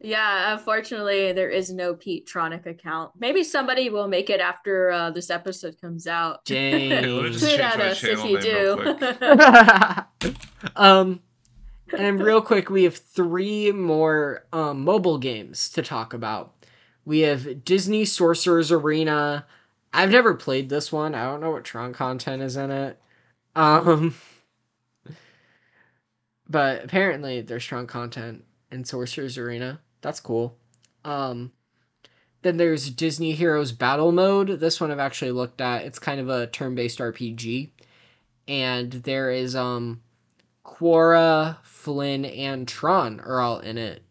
yeah, unfortunately, there is no Petetronic account. Maybe somebody will make it after uh, this episode comes out. Dang. let me just Tweet at us if you do. um, and real quick, we have three more um, mobile games to talk about. We have Disney Sorcerer's Arena. I've never played this one. I don't know what Tron content is in it. Um, but apparently there's Tron content in Sorcerer's Arena. That's cool. Um, then there's Disney Heroes Battle Mode. This one I've actually looked at. It's kind of a turn-based RPG, and there is um, Quorra, Flynn, and Tron are all in it.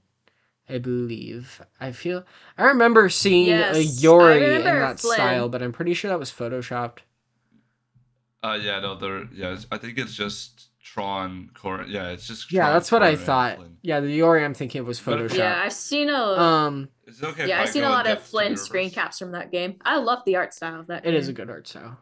I believe. I feel. I remember seeing a Yes, I Yori in that Flynn. style, but I'm pretty sure that was photoshopped. Uh, yeah, no, there. Yeah, I think it's just Tron. Cor- yeah, it's just. Yeah, Tron, that's what I thought. Flynn. Yeah, the Yori I'm thinking was But if- photoshopped. Yeah, I've seen a Um, Is it okay? yeah, I I've seen a lot of depth Flynn screen caps from that game. I love the art style of that. it is a good art style,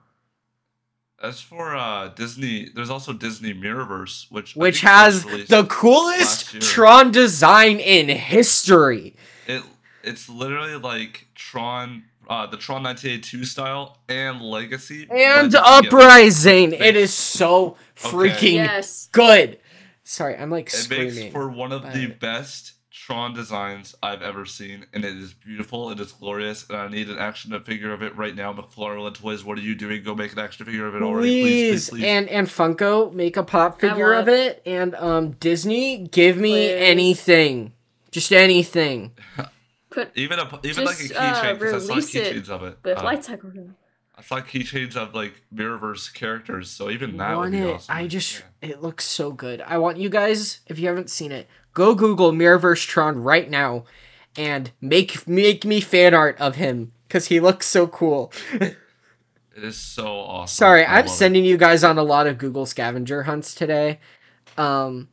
As for uh Disney, there's also Disney Mirrorverse, which which has the coolest. Tron design in history. It it's literally like Tron, uh, the Tron 1982 style and Legacy And. Uprising, it Makes- is so Okay. freaking Yes. good. Sorry, I'm like It screaming. makes for one of the best Tron designs I've ever seen, and it is beautiful. It is glorious, and I need an action figure of it right now. McFarlane Toys, what are you doing? Go make an action figure of it already, please, please, please. and and Funko make a pop figure of it, and um Disney give me Please. anything, just anything. Put even a even like a uh, keychain because I saw release it keychains of it. with Uh, light cycle. I saw keychains of like Mirrorverse characters, so even that would be it. awesome. I just Yeah. it looks so good. I want you guys, if you haven't seen it, go Google Mirrorverse Tron right now and make make me fan art of him because he looks so cool. It is so awesome. Sorry, I I'm love it. sending you guys on a lot of Google scavenger hunts today. Um,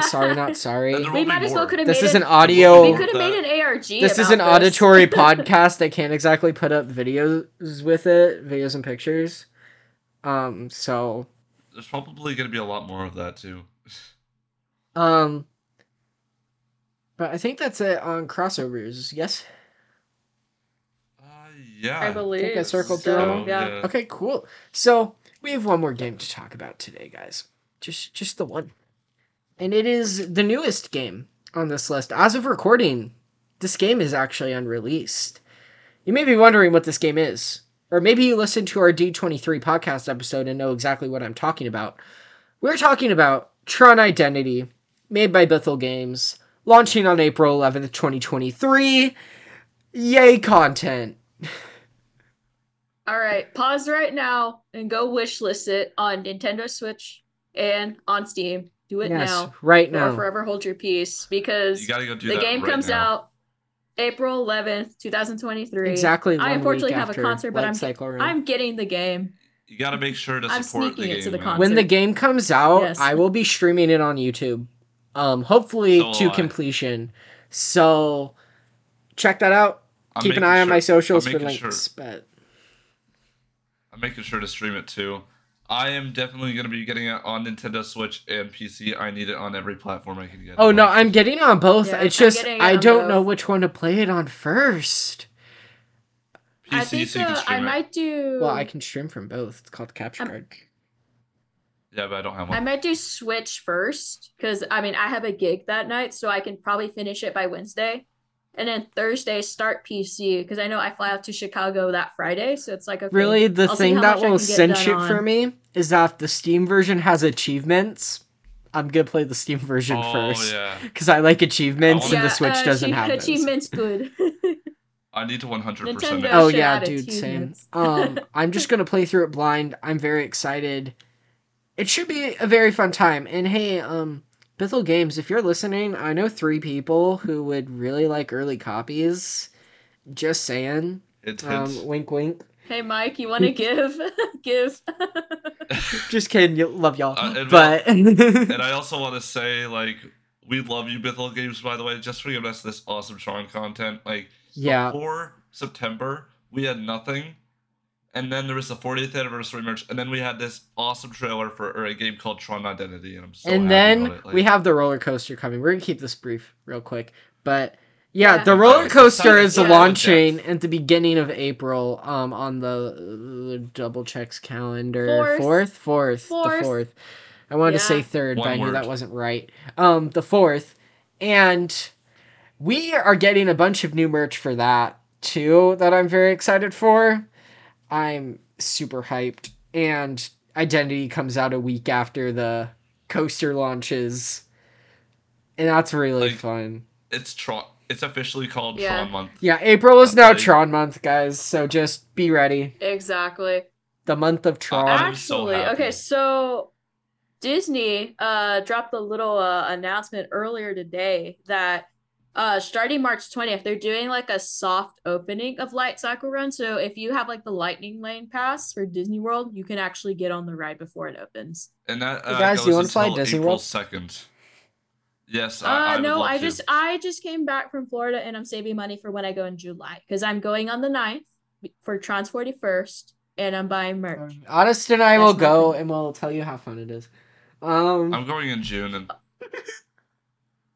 sorry, not sorry. We might as well could have This made is it- an audio. We could have made an ARG. This is about an auditory podcast. I can't exactly put up videos with it, videos and pictures. Um, so There's probably going to be a lot more of that too. um, but I think that's it on crossovers. Yes. Uh, yeah. I believe. I circled so, through them. Yeah. Okay, cool. So we have one more game to talk about today, guys. Just just the one. And it is the newest game on this list. As of recording, this game is actually unreleased. You may be wondering what this game is. Or maybe you listened to our D23 podcast episode and know exactly what I'm talking about. We're talking about Tron Identity, made by Bithell Games, launching on April 11th, 2023. Yay, content. All right, pause right now and go wish list it on Nintendo Switch and on Steam. Do it yes, now right now. or forever hold your peace because You got to go do the game right comes now. out April 11th, 2023. Exactly. I unfortunately have a concert, but I'm Cycle Run. I'm getting the game. You got to make sure to I'm support the sneaking it game. to the concert. when the game comes out, Yes. I will be streaming it on YouTube. Um, hopefully So to completion. So check that out. I'm Keep an making eye on my socials for links. sure- But I'm making sure to stream it too. I am definitely going to be getting it on Nintendo Switch and PC. I need it on every platform I can get. oh no. I'm getting it on both. Yeah, it's I'm just it I don't know which one to play it on first. PC, I think so you can uh, I stream it. might do. Well, I can stream from both. It's called Capture Um, Card. Yeah, but I don't have one. I might do Switch first because I mean I have a gig that night, so I can probably finish it by Wednesday, and then Thursday start PC because I know I fly out to Chicago that Friday, so it's like okay. Really, the I'll thing that will cinch it done for me is that if the Steam version has achievements, I'm gonna play the Steam version oh first. yeah, because I like achievements wanna- and the Switch uh, doesn't achieve- have achievements. Good. I need to 100. percent Oh yeah, dude, same. Um, I'm just gonna play through it blind. I'm very excited. It should be a very fun time. And hey, um, Bithell Games, if you're listening, I know three people who would really like early copies. Just saying. It Um, wink, wink. hey Mike, you want to give? give. Just kidding. You love y'all, Uh, and but and I also want to say, like, we love you, Bithell Games, by the way, just for giving us this awesome Tron content. Like, yeah, before September, we had nothing. And then there was the 40th anniversary merch, and then we had this awesome trailer for or a game called Tron Identity, and I'm so and happy then about it. Like, we have the roller coaster coming. We're gonna keep this brief, real quick, but. Yeah, Yeah. the roller coaster exciting. is Yeah. launching at the beginning of April. Um, on the uh, double checks calendar, Fourth. fourth, fourth, the Fourth. fourth. I wanted to say Yeah. third, but I knew word. that wasn't right. Um, the fourth, and we are getting a bunch of new merch for that too. That I'm very excited for. I'm super hyped, and Identity comes out a week after the coaster launches. and that's really Like- fun. It's Tron. It's officially called Yeah. Tron Month. Yeah, April is now Like- Tron month, guys. So just be ready. Exactly. The month of Tron. I'm so Actually, okay, so Disney uh dropped a little uh, announcement earlier today that uh starting March 20th, they're doing like a soft opening of Light Cycle Run. So if you have like the Lightning Lane pass for Disney World, you can actually get on the ride before it opens. And that Hey, uh, guys, goes you wanna fly until Disney April World? second. Yes, Uh I, I no, love I to. just I just came back from Florida and I'm saving money for when I go in July because I'm going on the 9th for Tron's 41st and I'm buying merch. Honest and I That's will go thing. and we'll tell you how fun it is. Um, I'm going in June, and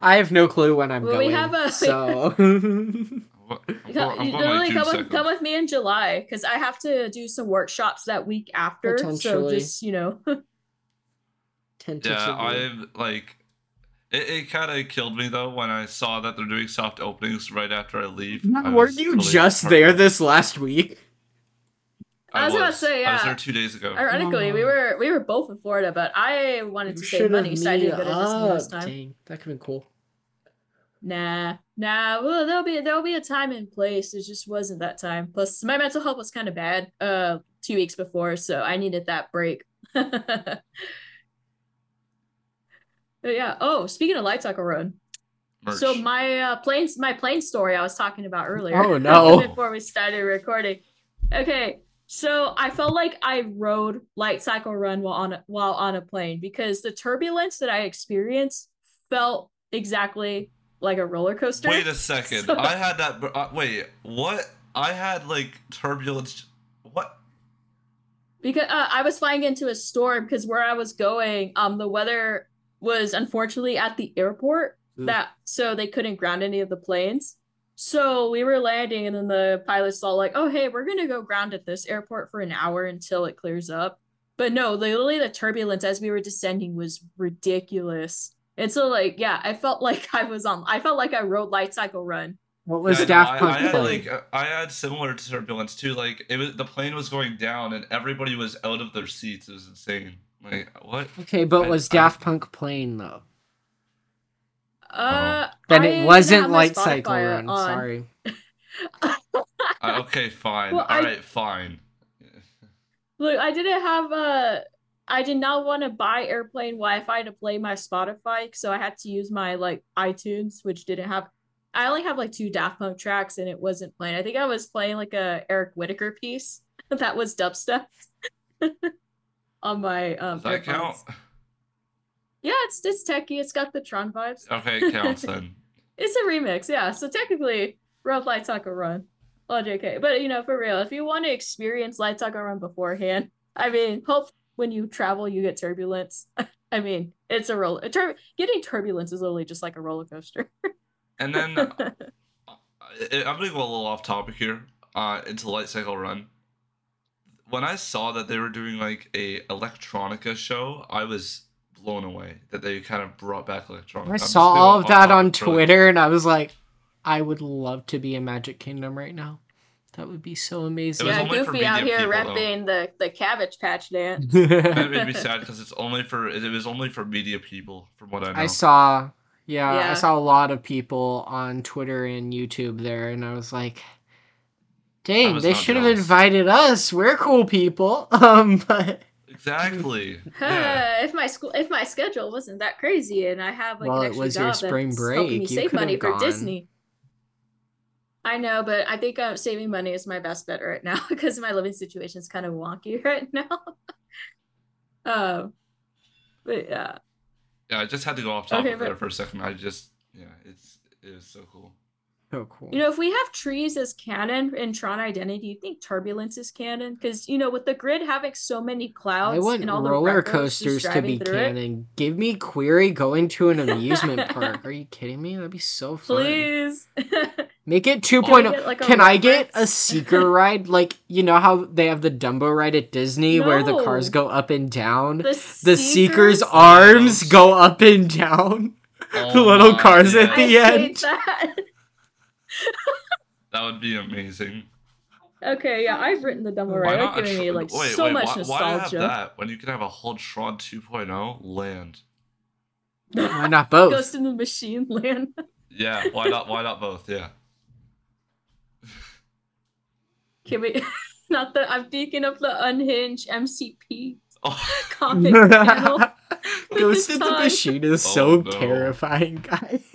I have no clue when I'm Well, we going. have a- so what- I'm, You go- come, I'm you going literally come with, come with me in July because I have to do some workshops that week after. So just you know, Tentatively. Yeah, I'm like. It, it kind of killed me though when I saw that they're doing soft openings right after I leave. I Weren't you really just heartbroken. there this last week? I was about to say, I was there two days ago. ironically, we Oh. were we were both in Florida, but I wanted to save money, so I didn't go to Disney this time. Dang, that could have been cool. Nah, nah. Well, there'll be there'll be a time and place. It just wasn't that time. Plus, my mental health was kind of bad. Uh, two weeks before, so I needed that break. Yeah. Oh, speaking of Light Cycle Run, Merch. So my uh, plane my plane story I was talking about earlier. Oh, no. before we started recording. Okay, so I felt like I rode light cycle run while on a, while on a plane because the turbulence that I experienced felt exactly like a roller coaster. Wait a second. So- I had that. Uh, wait, what? I had like turbulence. What? because uh, I was flying into a storm because where I was going, um, the weather was unfortunately at the airport that so they couldn't ground any of the planes. So we were landing, and then the pilots saw like, "Oh, hey, we're gonna go ground at this airport for an hour until it clears up." But no, literally the turbulence as we were descending was ridiculous. And so, like, yeah, I felt like I was on. I felt like I rode light cycle run. What was Yeah, Daft Punk I had playing? like I had similar turbulence too. Like it was the plane was going down and everybody was out of their seats. It was insane. Like what? okay, but I- was I- Daft Punk playing though? Uh, Then it didn't wasn't Light Cycle Run. on. Sorry. Uh, okay, fine. Well, All I- right, fine. Look, I didn't have uh I did not want to buy airplane Wi-Fi to play my Spotify, so I had to use my like iTunes, which didn't have I only have like two Daft Punk tracks and it wasn't playing. I think I was playing like a Eric Whitacre piece that was dubstep on my um Does that count? Yeah, it's it's techie. It's got the Tron vibes. Okay, it counts then. It's a remix, yeah. So technically, Road Light Taco Run. Oh, JK. But you know, for real, if you want to experience Light Taco Run beforehand, I mean, hope when you travel you get turbulence. I mean, it's a roller. Tur- getting turbulence is literally just like a roller coaster. And then uh, I- I'm gonna go a little off topic here. Uh, into Light Cycle Run. When I saw that they were doing like a electronica show, I was blown away that they kind of brought back electronica. I I'm saw all of that on topic Twitter and I was like, I would love to be in Magic Kingdom right now. That would be so amazing. Yeah, Goofy out here people, though. the the Cabbage Patch dance. That made me sad because it's only for it was only for media people, from what I know. I saw, yeah, I saw a lot of people on Twitter and YouTube there, and I was like, dang, was they should have invited us. We're cool people. Um, but Exactly. yeah. if my school if my schedule wasn't that crazy and I have like Well, an it extra was your spring that's helping me break. You save money have for. Disney. I know, but I think uh, saving money is my best bet right now because my living situation is kind of wonky right now. um, but yeah, Yeah, I just had to go off topic Okay, but- there for a second. I just yeah, it's it was so cool. so cool. you know, if we have trees as canon in Tron Identity, do you think turbulence is canon? Because you know, with the grid having so many clouds I want and all the roller coasters to be through it, canon. Give me Quorra going to an amusement park. Are you kidding me? That'd be so fun. please. Make it 2.0. get, like, Can I get a seeker ride? Like, you know how they have the Dumbo ride at Disney where the cars go up and down? the, The seekers seeker's arms go up and down. Oh The little my- cars at I the hate end. that. That would be amazing. Okay, yeah, I've written the Dumbo Ride. not That's giving tr- me like wait, so wait, much why, why have that when you can have a whole Tron 2.0 land? Why not both? Ghost in the Machine land. Yeah, why not? Why not both? Yeah. Can we? Not that I'm thinking of the unhinged MCP Oh, comic panel. Ghost in the Machine is Oh, so no. terrifying, guys.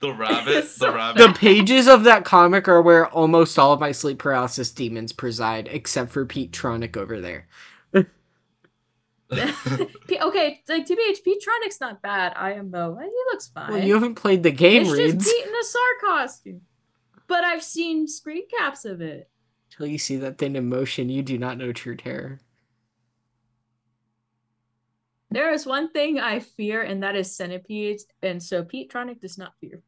the rabbit. So The rabbit. the pages of that comic are where almost all of my sleep paralysis demons preside, except for Petetronic over there. Okay, like TBH, Tronic's not bad. IMO, he looks fine. Well, you haven't played the game, it's Reedz. just Pete in a Sark costume. But I've seen screen caps of it. Till you see that thing in motion, you do not know true terror. There is one thing I fear, and that is centipedes, and so Petetronic does not fear.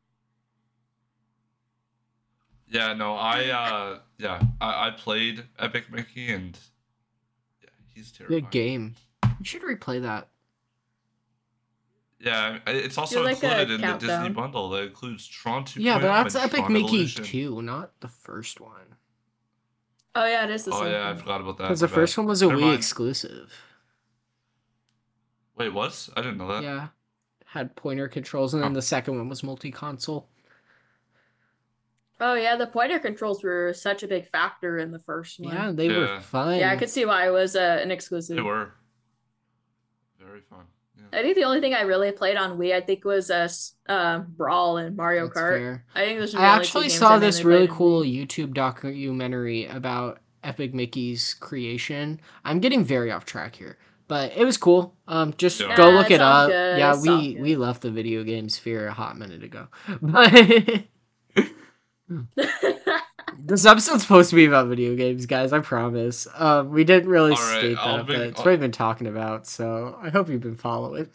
yeah. No. I. uh Yeah. I, I played Epic Mickey and. Yeah, he's terrible. Good game. You should replay that. Yeah, it's also like included in the Disney bundle that includes Tron 2. Yeah, but that's Epic Tron Mickey Evolution. 2, not the first one. Oh yeah, it is the Oh same. yeah, I forgot about that. Because the bad. first one was a Never Wii mind. exclusive. Wait, what? I didn't know that. Yeah. Had pointer controls, and then the second one was multi console. Oh yeah, the pointer controls were such a big factor in the first one. Yeah, they were fun. Yeah, I could see why it was uh, an exclusive. They were very fun. Yeah. I think the only thing I really played on Wii, I think, was uh, uh Brawl and Mario That's Kart. fair. I think those are I the only two actually games saw I this really cool YouTube documentary about Epic Mickey's creation. I'm getting very off track here, but it was cool. Um, just Yeah. go look it up. good, Yeah, it's we we left the video game sphere a hot minute ago, but this episode's supposed to be about video games, guys. I promise. Um, we didn't really All right, state I'll that, make- but it's I'll- what we've been talking about. So I hope you've been following.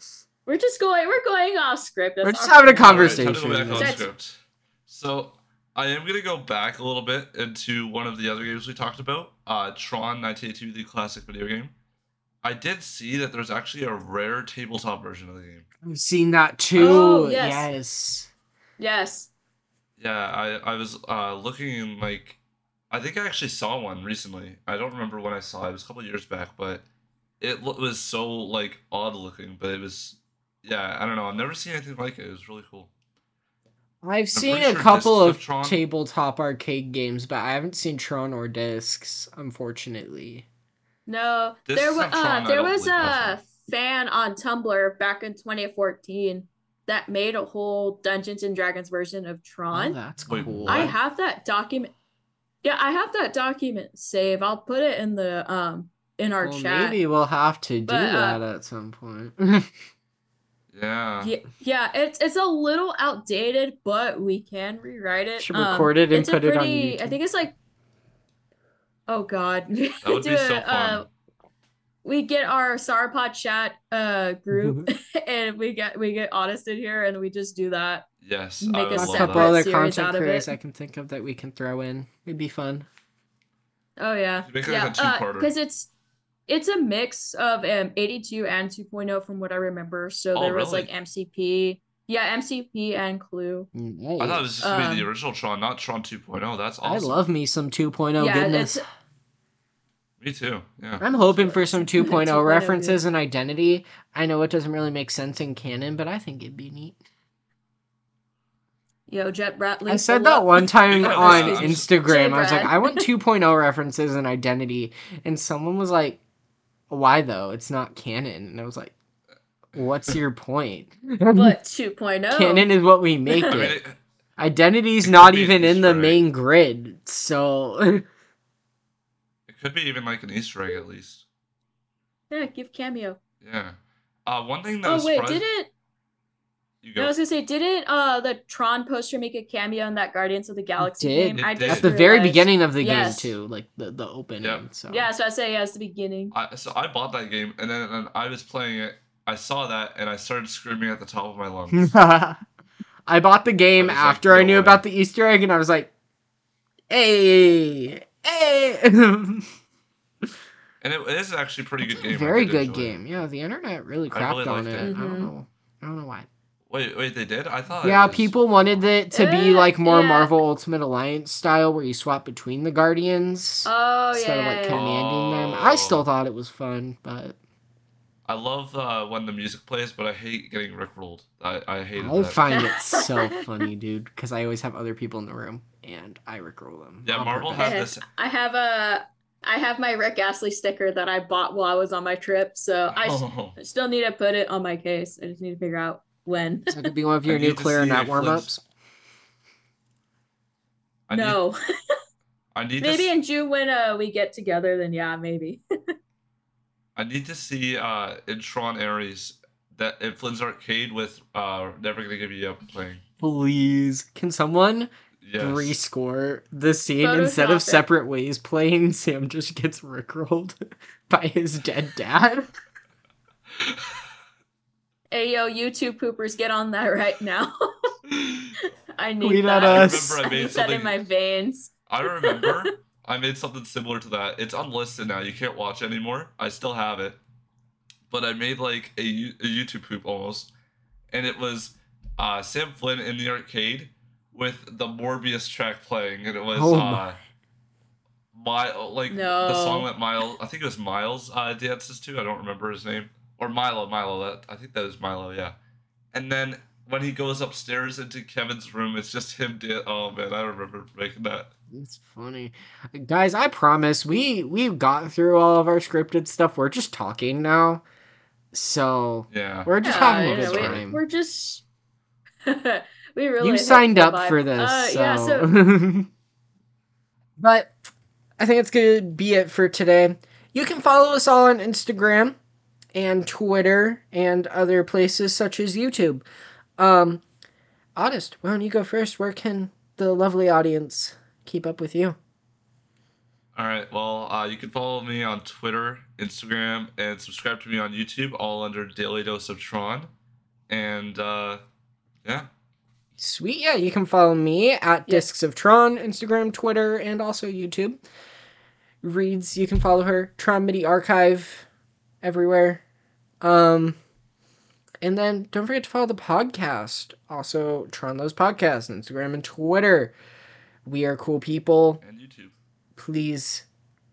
we're just going. We're going off script. That's We're just having a fault. All right, time to conversation. go back on script. So I am gonna go back a little bit into one of the other games we talked about, uh, Tron 1982, the classic video game. I did see that there's actually a rare tabletop version of the game. I've seen that too. Oh, yes. yes. Yes. Yeah, I I was uh, looking in like, I think I actually saw one recently. I don't remember when I saw it. It was a couple years back, but it lo- was so like odd looking. But it was, yeah, I don't know. I've never seen anything like it. It was really cool. I've seen a sure couple of of Tron- tabletop arcade games, but I haven't seen Tron or discs, unfortunately. No. This there is was a Tron, uh, there was a fan on Tumblr back in 2014 that made a whole Dungeons and Dragons version of Oh, Tron. that's cool. I have that document. Yeah, I have that document save. I'll put it in the um in our well, chat. maybe we'll have to do But, uh, that at some point. Yeah. Yeah, yeah, it's it's a little outdated, but we can rewrite it. Should Um, record it and it's a put it on pretty- I think it's like, oh god, That would Do be so it, fun. uh, we get our Sarpod chat uh group, and we get we get honest in here, and we just do that. yes. make I a a separate couple other series content of creators. I can think of that we can throw in. It'd be fun. Oh yeah, Make yeah, a two-parter. because it's it's a mix of um 82 and 2.0 from what I remember. So Oh, there was really? like MCP, yeah, MCP and Clue. I thought it was just gonna the Um, original Tron, not Tron 2.0. That's awesome. I love me some 2.0 Yeah, goodness. it's- Me too. Yeah. I'm hoping for some 2.0 2.0 references and identity. I know it doesn't really make sense in canon, but I think it'd be neat. Yo, Jet Bradley. I said that up. one time on this is- Instagram. I was like, I want 2.0 references and identity. And someone was like, why though? It's not canon. And I was like, what's your point? But 2.0. canon is what we make I mean, it. it, Identity's not even in the Easter main grid. So it could be even like an Easter egg at least. Yeah, give cameo. Yeah. Uh, one thing that Oh was wait, surprising- didn't you no, I was gonna say, didn't uh the Tron poster make a cameo in that Guardians of the Galaxy did. game? It I did. just at the very beginning of the Yes. game too, like the, the opening. Yep. So Yeah, so I say yeah, it's the beginning. I, so I bought that game, and then and I was playing it. I saw that, and I started screaming at the top of my lungs. I bought the game I was like, after I knew way. about the Easter egg, and I was like, "Hey, hey!" and it, it is actually a pretty good game. Very good enjoy game. Yeah, the internet really crapped really on liked it. it. I don't Mhm. know. I don't know why. Wait, wait, they did? I thought. Yeah, was- people wanted it to be Uh, like more yeah. Marvel Ultimate Alliance style, where you swap between the Guardians Oh yeah, instead of like yeah. commanding them. I Oh. still thought it was fun, but I love uh, when the music plays, but I hate getting rickrolled. I I hate it. I'll that. find it so funny, dude, because I always have other people in the room and I rickroll them. Yeah, on Marvel purpose. had I this. I have a I have my Rick Astley sticker that I bought while I was on my trip, so I Oh, still need to put it on my case. I just need to figure out when. So it could be one of your need new to see clarinet warm ups. I need, no, I need maybe to, in June when uh we get together, then yeah, maybe. I need to see uh in Tron Ares that in Flynn's arcade with uh Never Gonna Give You Up playing. Please, can someone Yes. rescore the scene Photoshop instead of it. separate ways playing? Sam just gets rickrolled by his dead dad. Hey yo, YouTube poopers, get on that right now. I need Tweet that. at I us. remember I I made need that in my veins. I remember I made something similar to that. It's unlisted now. You can't watch anymore. I still have it, but I made like a, a YouTube poop almost, and it was uh, Sam Flynn in the arcade with the Morbius track playing, and it was Oh uh, my like the song that Miles. I think it was Miles uh, dances to. I don't remember his name or Milo. Milo. That I think that was Milo. Yeah, and then. When he goes upstairs into Kevin's room, it's just him. Dan- oh man, I remember making that. It's funny, guys. I promise we we've gotten through all of our scripted stuff. We're just talking now, so Yeah. we're just Yeah, having a you good know, we- time. We're just we really you signed up vibe. for this, Uh, so. yeah, so but I think it's gonna be it for today. You can follow us all on Instagram and Twitter and other places such as YouTube. Um, August, why don't you go first? Where can the lovely audience keep up with you? All right. Well, uh, you can follow me on Twitter, Instagram, and subscribe to me on YouTube, all under Daily Dose of Tron. And uh, yeah, Sweet, yeah. You can follow me at Yeah. Discs of Tron, Instagram, Twitter, and also YouTube. Reedz, you can follow her. Tron MIDI Archive, everywhere. Um, and then don't forget to follow the podcast. Also, Tron Lives Podcast, Instagram and Twitter. We are cool people. and YouTube. Please,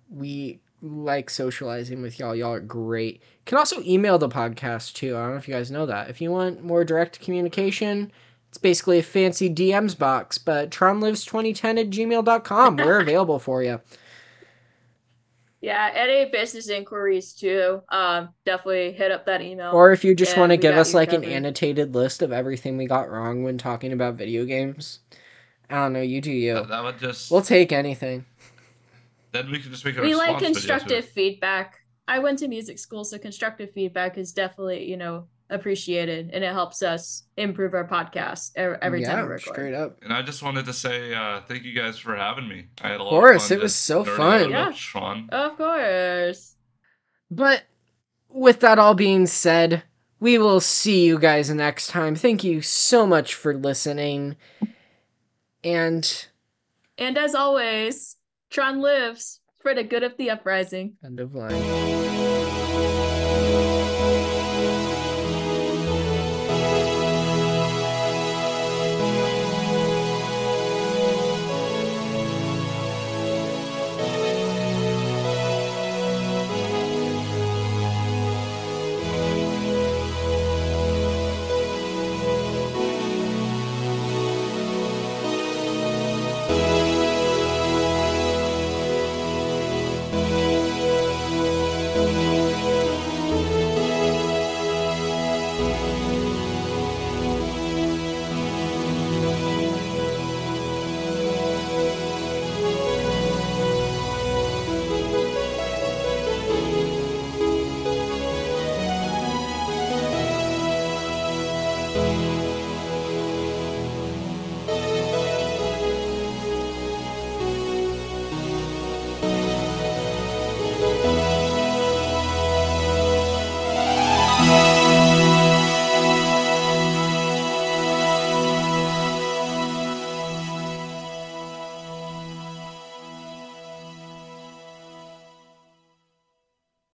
we like socializing with y'all. Y'all are great. You can also email the podcast too. I don't know if you guys know that. If you want more direct communication, it's basically a fancy DMs box, but tronlives2010 at gmail.com. We're available for you. yeah, any business inquiries too. Um, definitely hit up that email. Or if you just want to give us you like an annotated list of everything we got wrong when talking about video games. I don't know, you do you. That, that would just. We'll take anything. then we can just make a we like constructive feedback. I went to music school, so constructive feedback is definitely, you know, appreciated and it helps us improve our podcast every yeah, time we record. straight up. And I just wanted to say uh, thank you guys for having me. I had a lot of course, of fun. it was so fun. Yeah. Tron. Of course. But with that all being said, we will see you guys next time. Thank you so much for listening. And And as always, Tron lives for the good of the uprising. end of line.